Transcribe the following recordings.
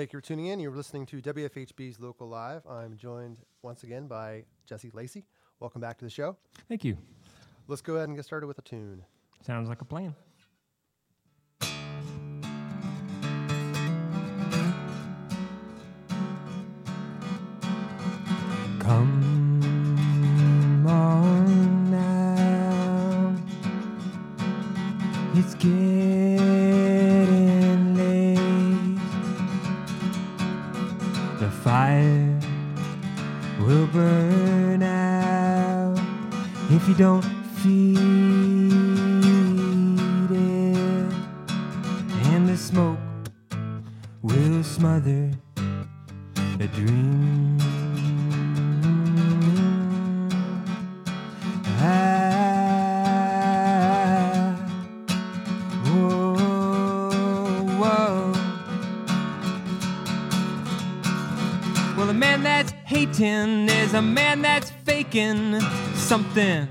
Thank you for tuning in. You're listening to WFHB's Local Live. I'm joined once again by Jesse Lacy. Welcome back to the show. Thank you. Let's go ahead and get started with a tune. Sounds like a plan. Well, a man that's hating is a man that's faking something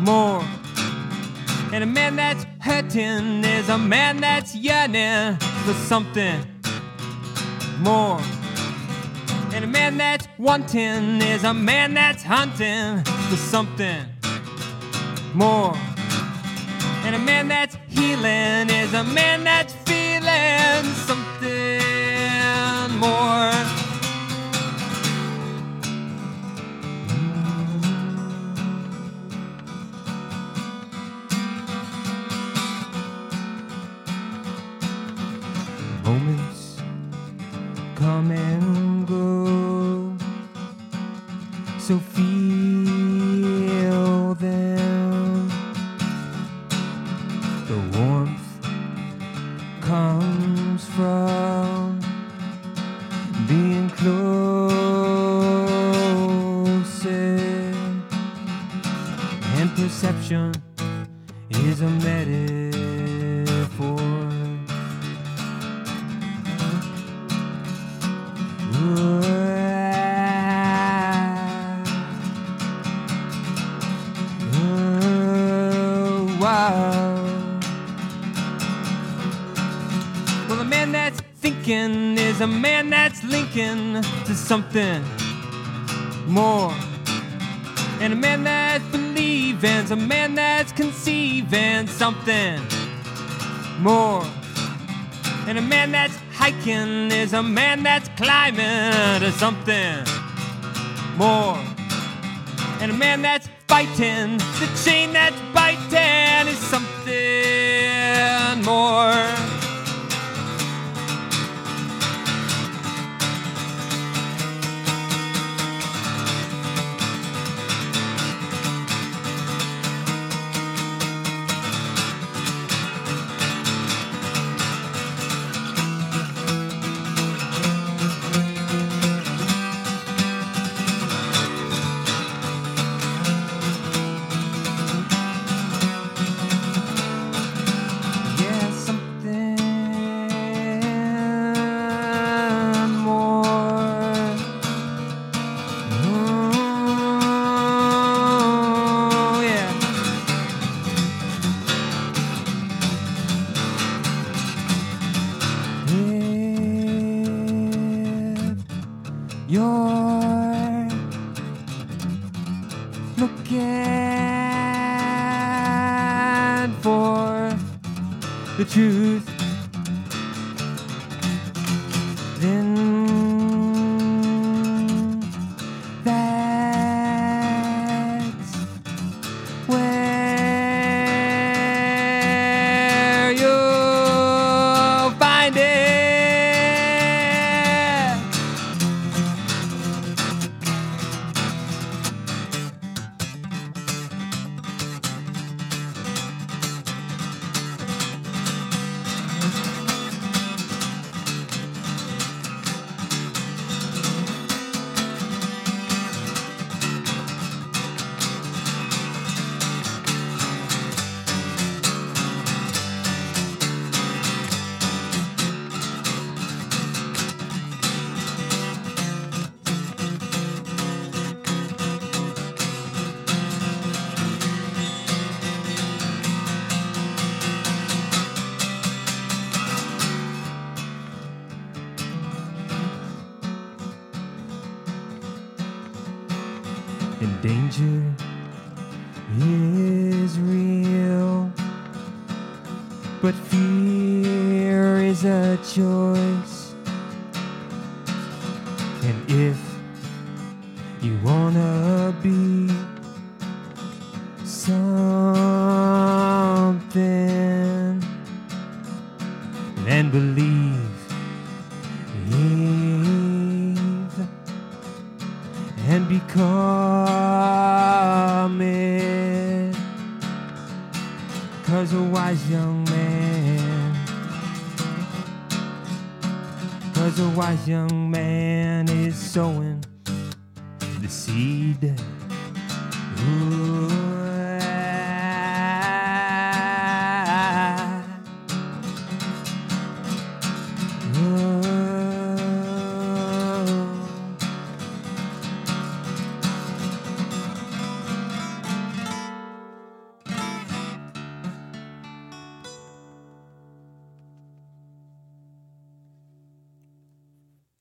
more. And a man that's hurting is a man that's yearning for something more. And a man that's wanting is a man that's hunting for something more. And a man that's healing is a man that's feeling something more. Is a metaphor. Well, a man that's thinking is a man that's linking to something more. Conceiving something more. And a man that's hiking is a man that's climbing to something more. And a man that's fighting, the chain that's and danger is real. But fear is a choice.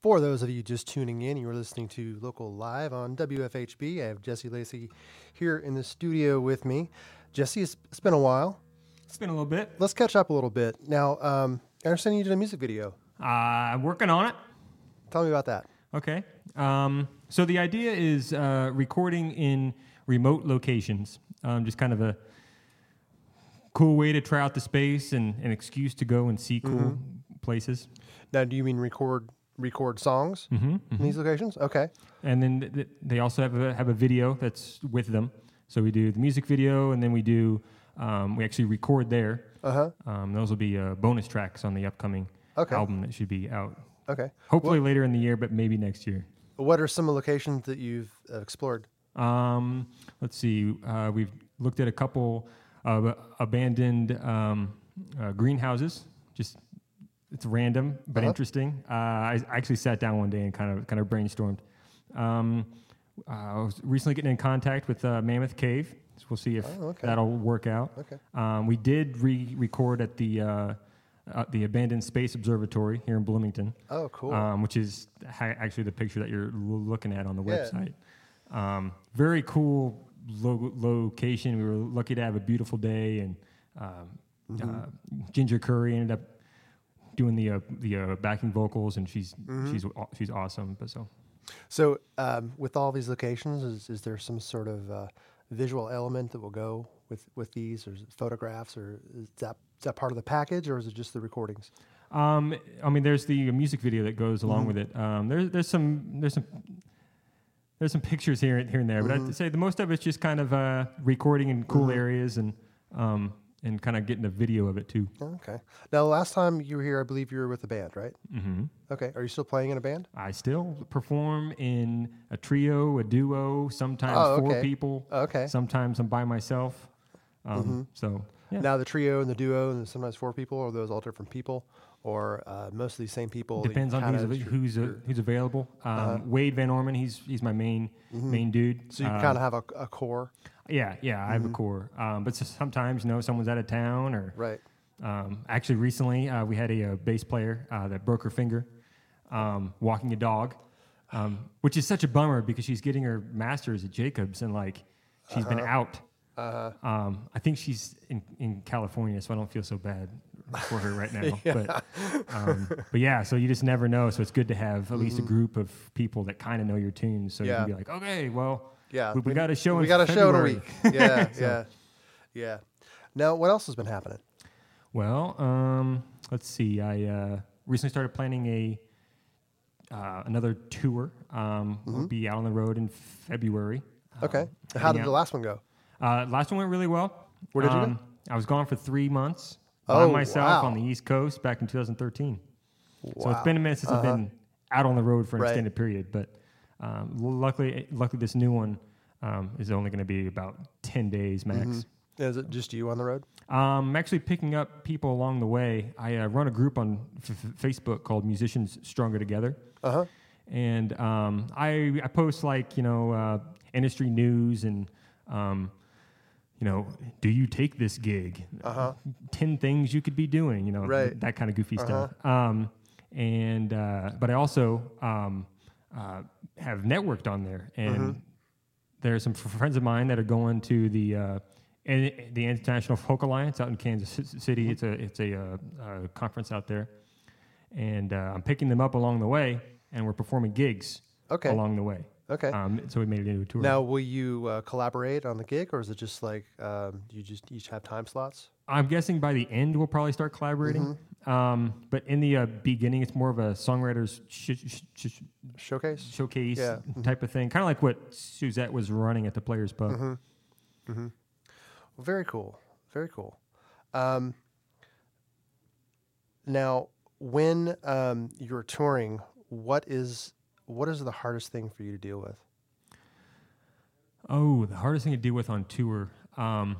For those of you just tuning in, you are listening to Local Live on WFHB. I have Jesse Lacy here in the studio with me. Jesse, it's, been a while. It's been a little bit. Let's catch up a little bit. Now, um, I understand you did a music video. Uh, I'm working on it. Tell me about that. Okay. Um, so the idea is uh, recording in remote locations, um, just kind of a cool way to try out the space and an excuse to go and see cool places. Now, do you mean record record songs Mm-hmm. in these locations? Okay. And then th- th- they also have a, have a video that's with them. So we do the music video, and then we do um, we actually record there. Uh huh. Um, those will be uh, bonus tracks on the upcoming Okay. album that should be out. Okay. Hopefully later in the year, but maybe next year. What are some locations that you've uh, explored? Um, let's see. Uh, we've looked at a couple of abandoned um, uh, greenhouses. Just it's random but Uh-huh. interesting. Uh, I I actually sat down one day and kind of kind of brainstormed. Um, uh, I was recently getting in contact with uh, Mammoth Cave. So we'll see if Oh, okay. that'll work out. Okay. Um, we did re-record at the uh, uh, the Abandoned Space Observatory here in Bloomington Oh, cool. um, which is ha- actually the picture that you're looking at on the Yeah. website. Um, very cool lo- location. We were lucky to have a beautiful day, and um, Mm-hmm. uh, Ginger Curry ended up doing the uh, the uh, backing vocals, and she's Mm-hmm. she's she's awesome. But so So, um, with all these locations, is, is there some sort of uh, visual element that will go with, with these, or photographs, or is that, is that part of the package, or is it just the recordings? Um, I mean, there's the music video that goes along Mm-hmm. with it. Um, there's there's some there's some there's some pictures here here and there, but Mm-hmm. I'd say the most of it's just kind of uh, recording in cool areas and um, and kind of getting a video of it too. Okay. Now, the last time you were here, I believe you were with a band, right? hmm Okay. Are you still playing in a band? I still perform in a trio, a duo, sometimes Oh, four okay. people. Okay. Sometimes I'm by myself. Um, So yeah. Now, the trio and the duo, and sometimes four people, are those all different people, or uh, most of these same people? Depends on who's, av- who's, uh, who's available. Um, Wade Van Orman, he's he's my main main dude. So you Um, kind of have a, a core, Yeah, yeah, I have a core. Um, but sometimes, you know, someone's out of town or right? um, actually recently uh, we had a, uh bass player uh, that broke her finger um, walking a dog, um, which is such a bummer because she's getting her master's at Jacobs and like she's been out. Uh, Um, I think she's in, in California, so I don't feel so bad for her right now. But um, but yeah, so you just never know. So it's good to have at least a group of people that kind of know your tunes, so Mm-hmm. Yeah. you can be like, okay, well, yeah. we, we got a show. We in got a show in a week. Yeah, So- yeah, yeah. Now, what else has been happening? Well, um, let's see. I uh, recently started planning a uh, another tour. Um, We'll be out on the road in February. Mm-hmm. Okay. Um, How did the last one go? Uh, last one went really well. Where did you go? Um, I was gone for three months Oh, by myself wow. on the East Coast back in 2013. So it's been a minute since I've been out on the road for an Right. extended period. But um, luckily, luckily, this new one um, is only going to be about 10 days max. Mm-hmm. Is it just you on the road? Um, I'm actually picking up people along the way. I uh, run a group on f- Facebook called Musicians Stronger Together, Uh huh. and um, I I post like you know uh, industry news and um, you know do you take this gig? Uh huh. Ten things you could be doing. You know Right. that kind of goofy stuff. Um, and uh, but I also um, uh, have networked on there and. there are some f- friends of mine that are going to the uh, the International Folk Alliance out in Kansas Ci- City. It's a it's a uh, uh, conference out there, and uh, I'm picking them up along the way, and we're performing gigs Okay. along the way. Okay. Um, so we made it into a tour. Now, will you uh, collaborate on the gig, or is it just like um, you just each have time slots? I'm guessing by the end we'll probably start collaborating. Mm-hmm. Um, but in the uh, beginning, it's more of a songwriters sh- sh- sh- Showcase. showcase Yeah. Mm-hmm. type of thing, kind of like what Suzette was running at the Players Pub. Mm-hmm. Well, very cool. Very cool. Um, now, when um, you're touring, what is what is the hardest thing for you to deal with? Oh, the hardest thing to deal with on tour. Um,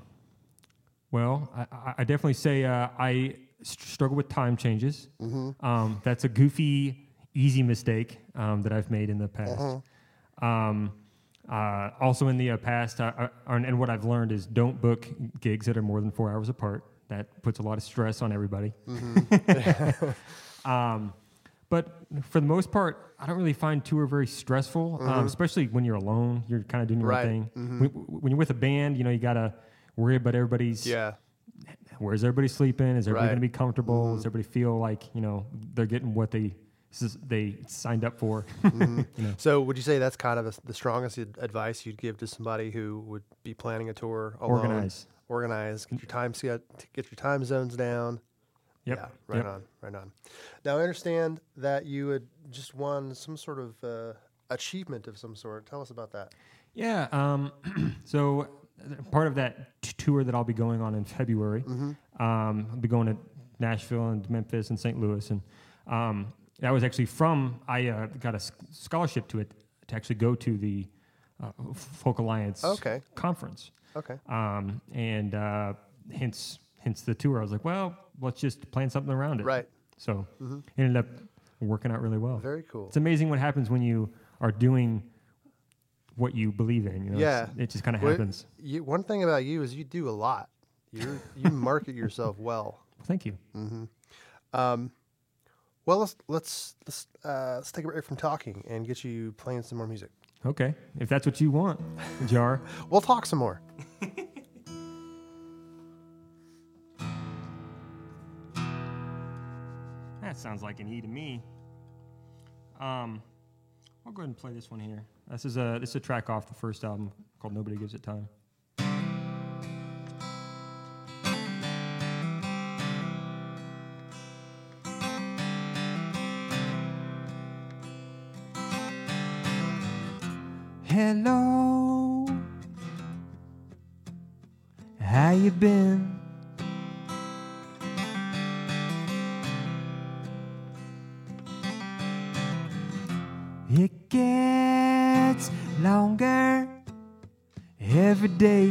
well, I, I- definitely say uh, I st- struggle with time changes. Um, that's a goofy, easy mistake um, that I've made in the past. Um, uh, also, in the uh, past, I, I, and what I've learned is don't book gigs that are more than four hours apart. That puts a lot of stress on everybody. um, but for the most part, I don't really find tour very stressful, um, mm-hmm. especially when you're alone. You're kind of doing your Right. own thing. Mm-hmm. When, when you're with a band, you know, you gotta worry about everybody's. Yeah. Where's everybody sleeping? Is everybody Right. gonna be comfortable? Does mm-hmm. everybody feel like you know they're getting what they they signed up for? you know. So, would you say that's kind of the, the strongest advice you'd give to somebody who would be planning a tour alone? Organize. Organize. Get your time. Get your time zones down. Yep. Yeah, right yep. on, right on. Now I understand that you had just won some sort of uh, achievement of some sort. Tell us about that. Yeah. Um, so uh, part of that t- tour that I'll be going on in February, um, I'll be going to Nashville and Memphis and St. Louis, and um, that was actually from I uh, got a scholarship to it to actually go to the uh, Folk Alliance Okay. conference, Okay. um, and uh, hence hence the tour. I was like, well, let's just plan something around it. Right. So it ended up working out really well. Very cool. It's amazing what happens when you are doing what you believe in. You know, Yeah. It just kind of happens. You, one thing about you is you do a lot. You you market yourself well. Thank you. Um, well, let's let's let's uh, let's take a break from talking and get you playing some more music. Okay, if that's what you want, Jar. We'll talk some more. That sounds like an E to me. Um, I'll go ahead and play this one here. This is a this is a track off the first album called Nobody Gives It Time. Hello, how you been? Every day.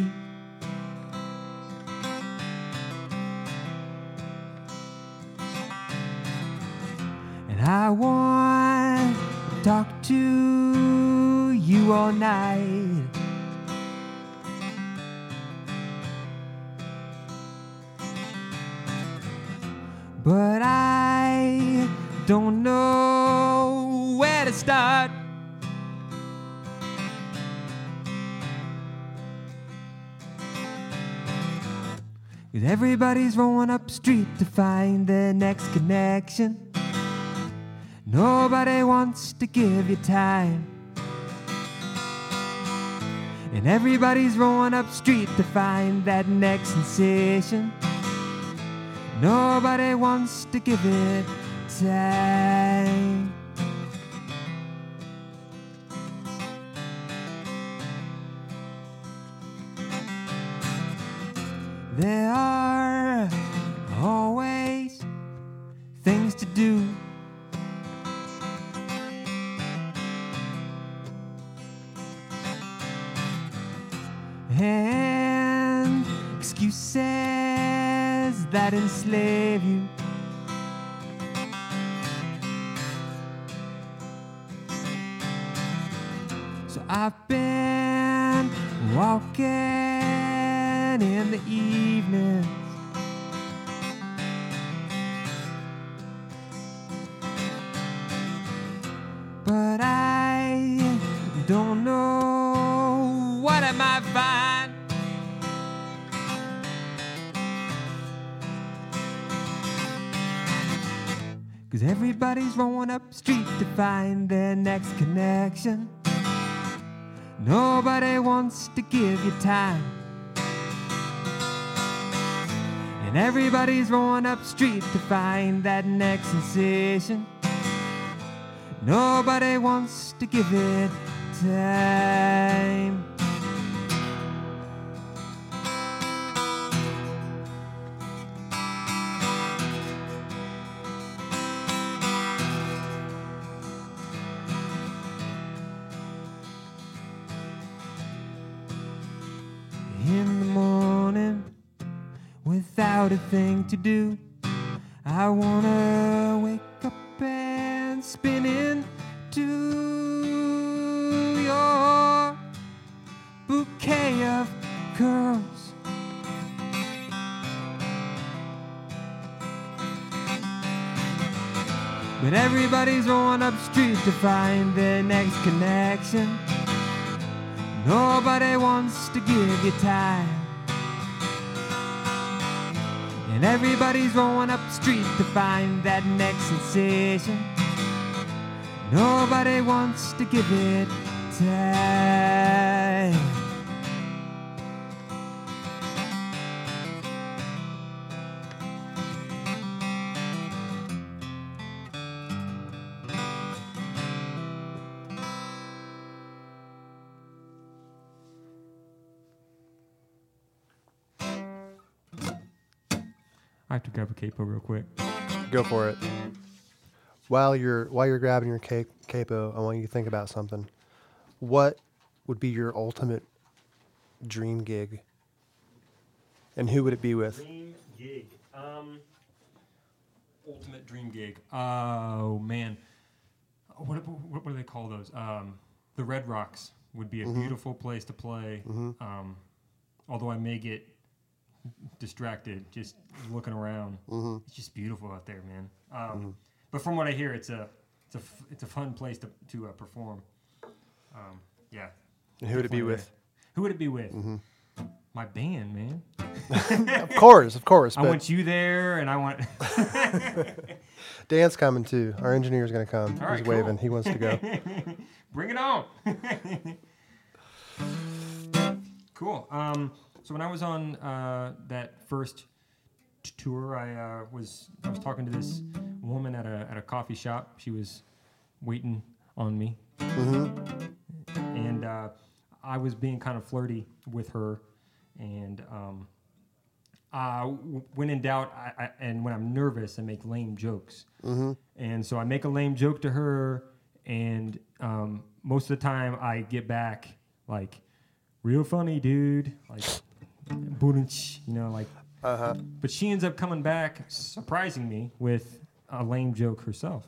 Everybody's rolling up the street to find their next connection. Nobody wants to give you time. And everybody's rolling up the street to find that next sensation. Nobody wants to give it time. There are always things to do. And excuses that enslave you. So I've been walking in the evenings. But I don't know what I might find. Cause everybody's rolling up street to find their next connection. Nobody wants to give you time. And everybody's rolling up street to find that next sensation. Nobody wants to give it time. In the morning, without a thing to do, I wanna curls. But everybody's rolling up street to find their next connection. Nobody wants to give you time. And everybody's rolling up the street to find that next sensation. Nobody wants to give it time. I have to grab a capo real quick. Go for it. While you're while you're grabbing your ca- capo, I want you to think about something. What would be your ultimate dream gig? And who would it be with? Dream gig. Um, ultimate dream gig. Oh man, what, what, what do they call those? Um, the Red Rocks would be a beautiful place to play. Mm-hmm. Um, although I may get distracted just looking around. It's just beautiful out there, man. Um, But from what I hear, it's a it's a f- it's a fun place to to uh, perform. Um, yeah. And who would it be Definitely. with? Who would it be with? My band, man. Of course, of course. I But want you there, and I want. Dan's coming too. Our engineer's going to come. All right, He's cool. waving. He wants to go. Bring it on. cool. Um, so when I was on uh, that first t- tour, I uh, was I was talking to this woman at a at a coffee shop. She was waiting on me, and uh, I was being kind of flirty with her, and. Um, uh, when in doubt, I, I, and when I'm nervous, I make lame jokes. And so I make a lame joke to her, and um, most of the time I get back like, "Real funny, dude." Like, you know, like. Uh huh. But she ends up coming back, surprising me with a lame joke herself.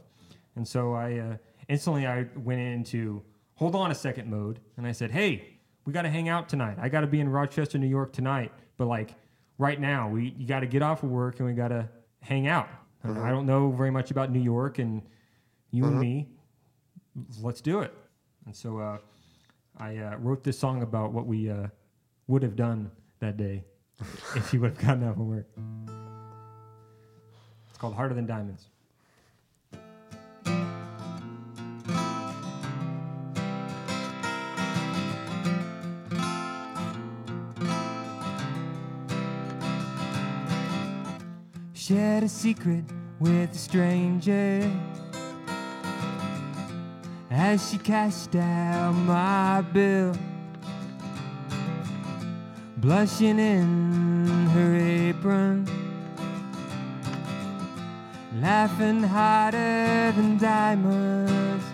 And so I uh, instantly I went into hold on a second mode, and I said, "Hey, we got to hang out tonight. I got to be in Rochester, New York tonight, but like right now, we you got to get off of work and we got to hang out. And I don't know very much about New York, and you and me, let's do it." And so uh, I uh, wrote this song about what we uh, would have done that day if you would have gotten off of work. It's called Harder Than Diamonds. Shared a secret with a stranger as she cashed out my bill blushing in her apron, laughing harder than diamonds.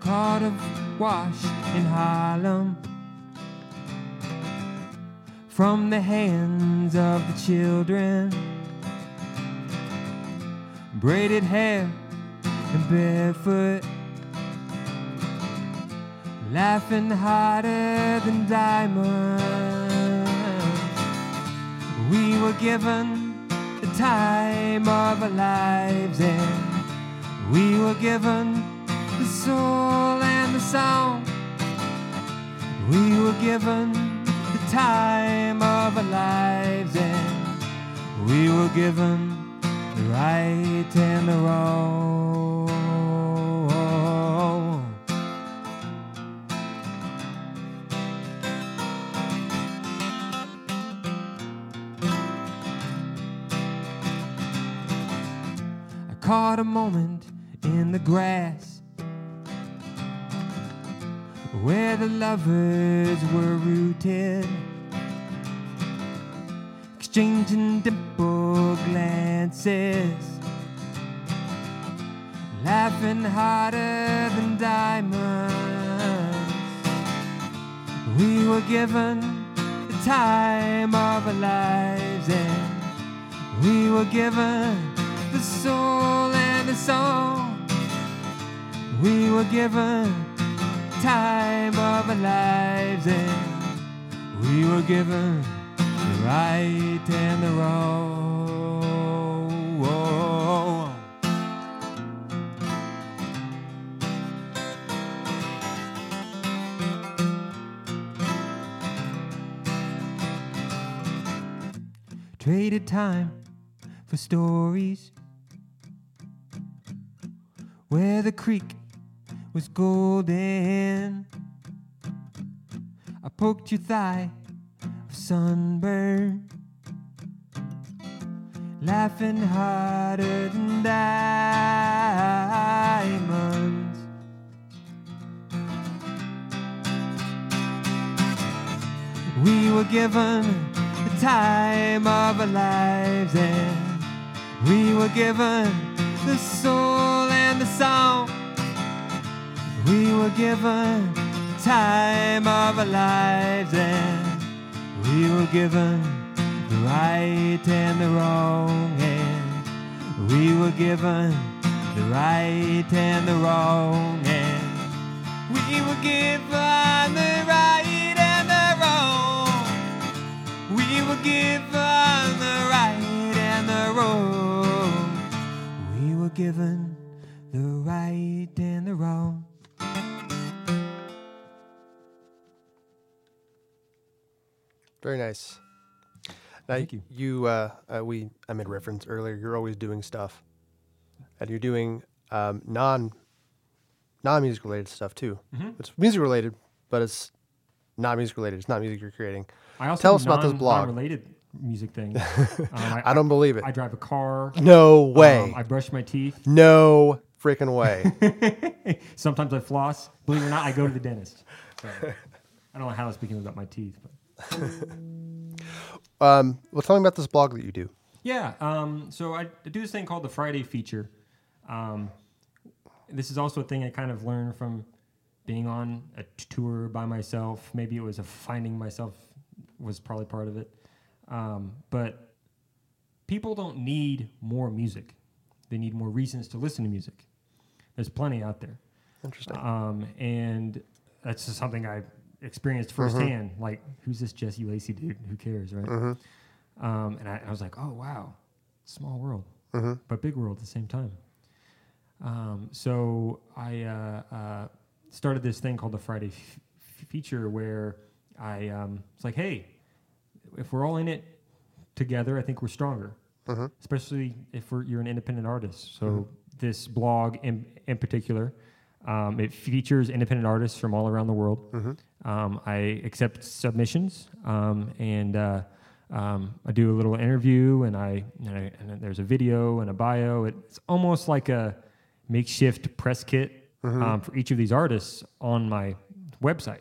Caught of wash in Harlem from the hands of the children. Braided hair and barefoot, laughing harder than diamonds. We were given the time of our lives, and we were given the soul and the song. We were given time of our lives, and we were given the right and the wrong. I caught a moment in the grass where the lovers were rooted, exchanging dimple glances, laughing harder than diamonds. We were given the time of our lives, and we were given the soul and the song. We were given time of our lives, and we were given right in the wrong. Traded time for stories where the creek was golden. I poked your thigh sunburn, laughing harder than diamonds. We were given the time of our lives, and we were given the soul and the song. We were given the time of our lives, and we were given the right and the wrong, and we were given the right and the wrong, and we were given the right and the wrong. We were given the right and the wrong. We were given the right and the wrong. Very nice. Now, Thank you. You, uh, uh, we, I made reference earlier. You're always doing stuff, and you're doing um, non, non-music related stuff too. Mhm. It's music related, but it's not music related. It's not music you're creating. I also Tell us about this blog. Non-related music thing. um, I, I don't believe it. I drive a car. no way. Um, I brush my teeth. no freaking way. Sometimes I floss. Believe it or not, I go to the dentist. So, I don't know how I was speaking about my teeth, but um, well, tell me about this blog that you do. yeah. Um, so I do this thing called the Friday feature. Um, this is also a thing I kind of learned from being on a tour by myself. Maybe it was a finding myself was probably part of it. Um, but people don't need more music; they need more reasons to listen to music. There's plenty out there. Interesting. Um, and that's just something I experienced firsthand. Like, who's this Jesse Lacy dude? Who cares, right? Um, and I, I was like, oh wow, small world, but big world at the same time. Um, so I uh, uh, started this thing called the Friday f- feature, where I um, it's like, hey, if we're all in it together, I think we're stronger. Especially if we're, you're an independent artist. So this blog, in, in particular, um, it features independent artists from all around the world. Um, I accept submissions, um, and uh, um, I do a little interview, and I, and I and there's a video and a bio. It's almost like a makeshift press kit um, for each of these artists on my website.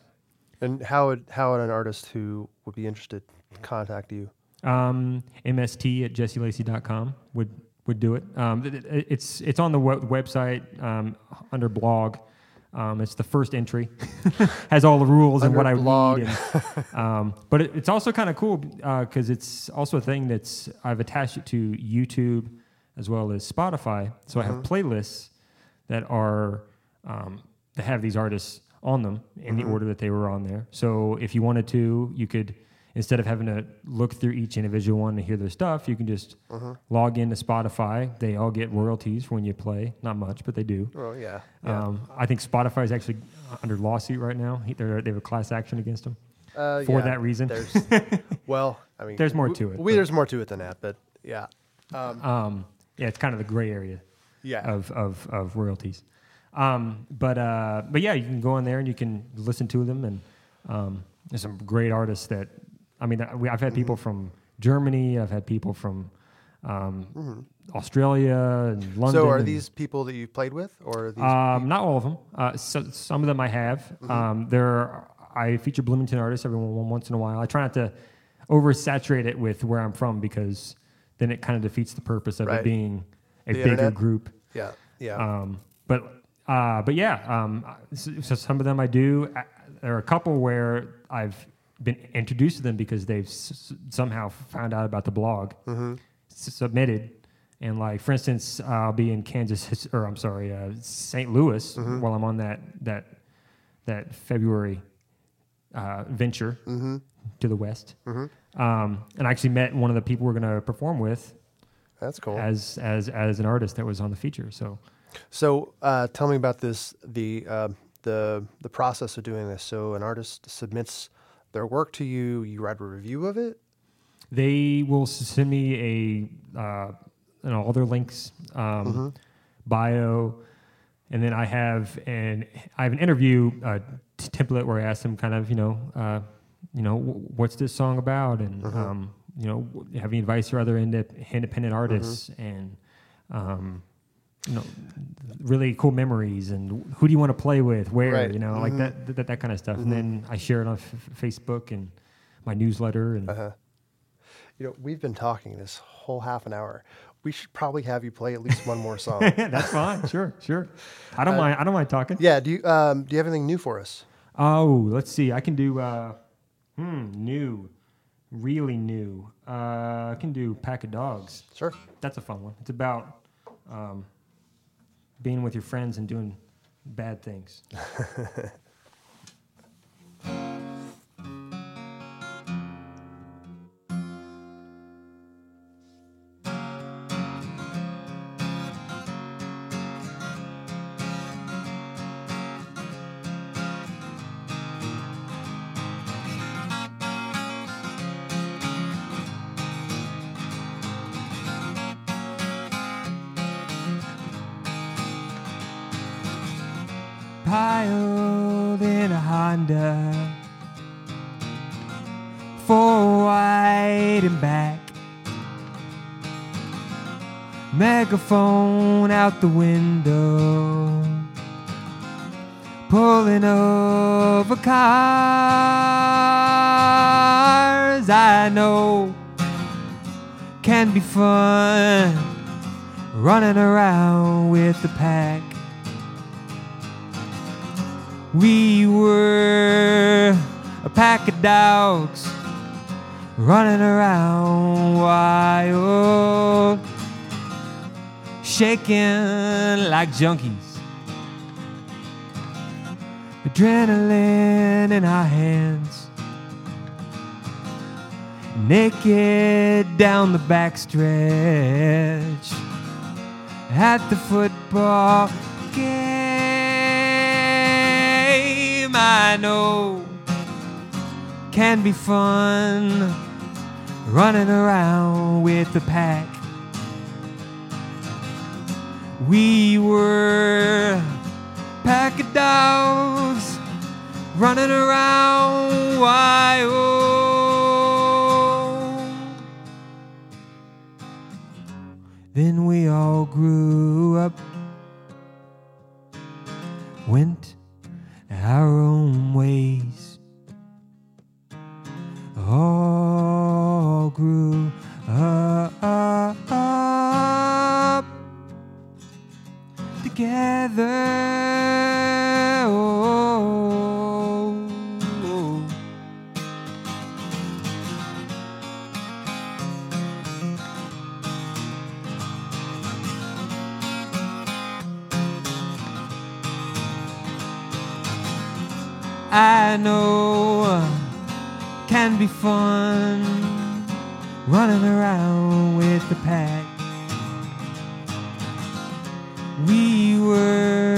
and how would how would an artist who would be interested contact you? Um, MST at jesselacy.com would would do it. Um, th- it's it's on the we- website um, under blog. Um, it's the first entry, has all the rules and what I blog. need. And, um, but it, it's also kind of cool because it's also a thing that's I've attached it to YouTube as well as Spotify. So I have playlists that are um, that have these artists on them in the order that they were on there. So if you wanted to, you could instead of having to look through each individual one to hear their stuff, you can just Mm-hmm. log into Spotify. They all get royalties when you play. Not much, but they do. Oh yeah. yeah. Um, I think Spotify is actually under lawsuit right now. They're, they have a class action against them. Uh, for yeah, that reason. There's, well, I mean, There's more we- to it, We, there's more to it than that, but yeah, Um, yeah, it's kind of the gray area yeah. of, of, of royalties. Um, but uh, but yeah, you can go in there and you can listen to them, and um, there's some great artists that I mean, I- we, I've had people from Germany, I've had people from um, Australia and London. so, are and- these people that you've played with, or? Um, not all of them. Uh, so, some of them I have. Mm-hmm. Um, there, are, I feature Bloomington artists every once in a while. I try not to oversaturate it with where I'm from because then it kind of defeats the purpose of Right. it being a The bigger internet? group. yeah, yeah. Um, but uh, but yeah, um, so, so some of them I do. Uh, There are a couple where I've been introduced to them because they've s- somehow found out about the blog, Mm-hmm. s- submitted, and like for instance, I'll be in Kansas or I'm sorry, uh, St. Louis Mm-hmm. while I'm on that that that February uh, venture Mm-hmm. to the west, um, and I actually met one of the people we're going to perform with That's cool. as as as an artist that was on the feature. So. So, uh, tell me about this the uh, the the process of doing this. So, an artist submits their work to you. You write a review of it. They will send me a uh, you know, all their links, um, bio, and then I have an I have an interview uh, t- template where I ask them kind of you know uh, you know wh- what's this song about? And um, you know w- have any advice for other indep- independent artists? And um, you know really cool memories and who do you want to play with where Right. you know like that, that that kind of stuff and then I share it on f- Facebook and my newsletter and Uh-huh. You know, we've been talking this whole half an hour. We should probably have you play at least one more song. That's fine. Sure, sure. I don't mind. I don't mind talking. yeah. Do you um, do you have anything new for us? Oh, let's see. I can do. Uh, hmm, new, really new. Uh, I can do pack of dogs. Sure. That's a fun one. It's about um, being with your friends and doing bad things. Piled in a Honda, four wide and back. Megaphone out the window, pulling over cars. I know can be fun running around with the pack. We were a pack of dogs running around wild, shaking like junkies. Adrenaline in our hands, naked down the backstretch at the football I know can be fun running around with the pack. We were pack of dogs running around wild. Then we all grew up, went our own ways, all grew up together. I know can be fun running around with the pack. We were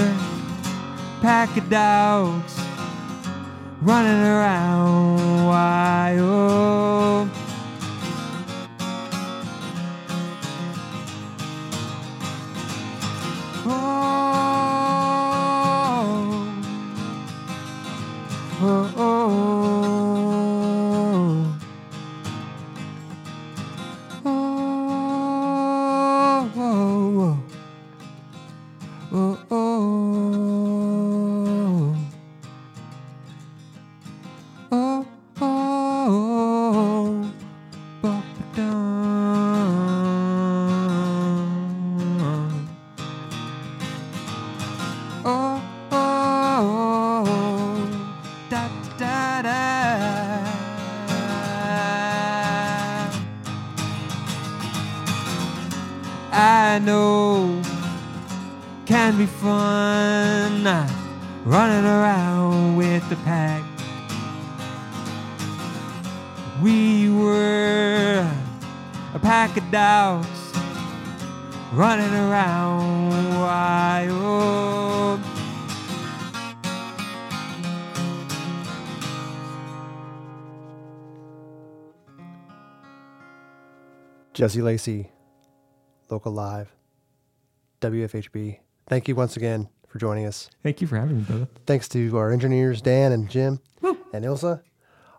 pack of dogs running around wild. Oh, oh, oh, da da da. I know can be fun running around with the pack. We were a pack of dogs running around Jesse Lacy, local live, WFHB. Thank you once again for joining us. Thank you for having me, brother. Thanks to our engineers, Dan and Jim and Ilsa.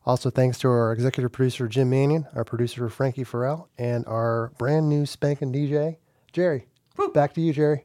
Also, thanks to our executive producer, Jim Manion, our producer, Frankie Farrell, and our brand new spanking DJ, Jerry. Back to you, Jerry.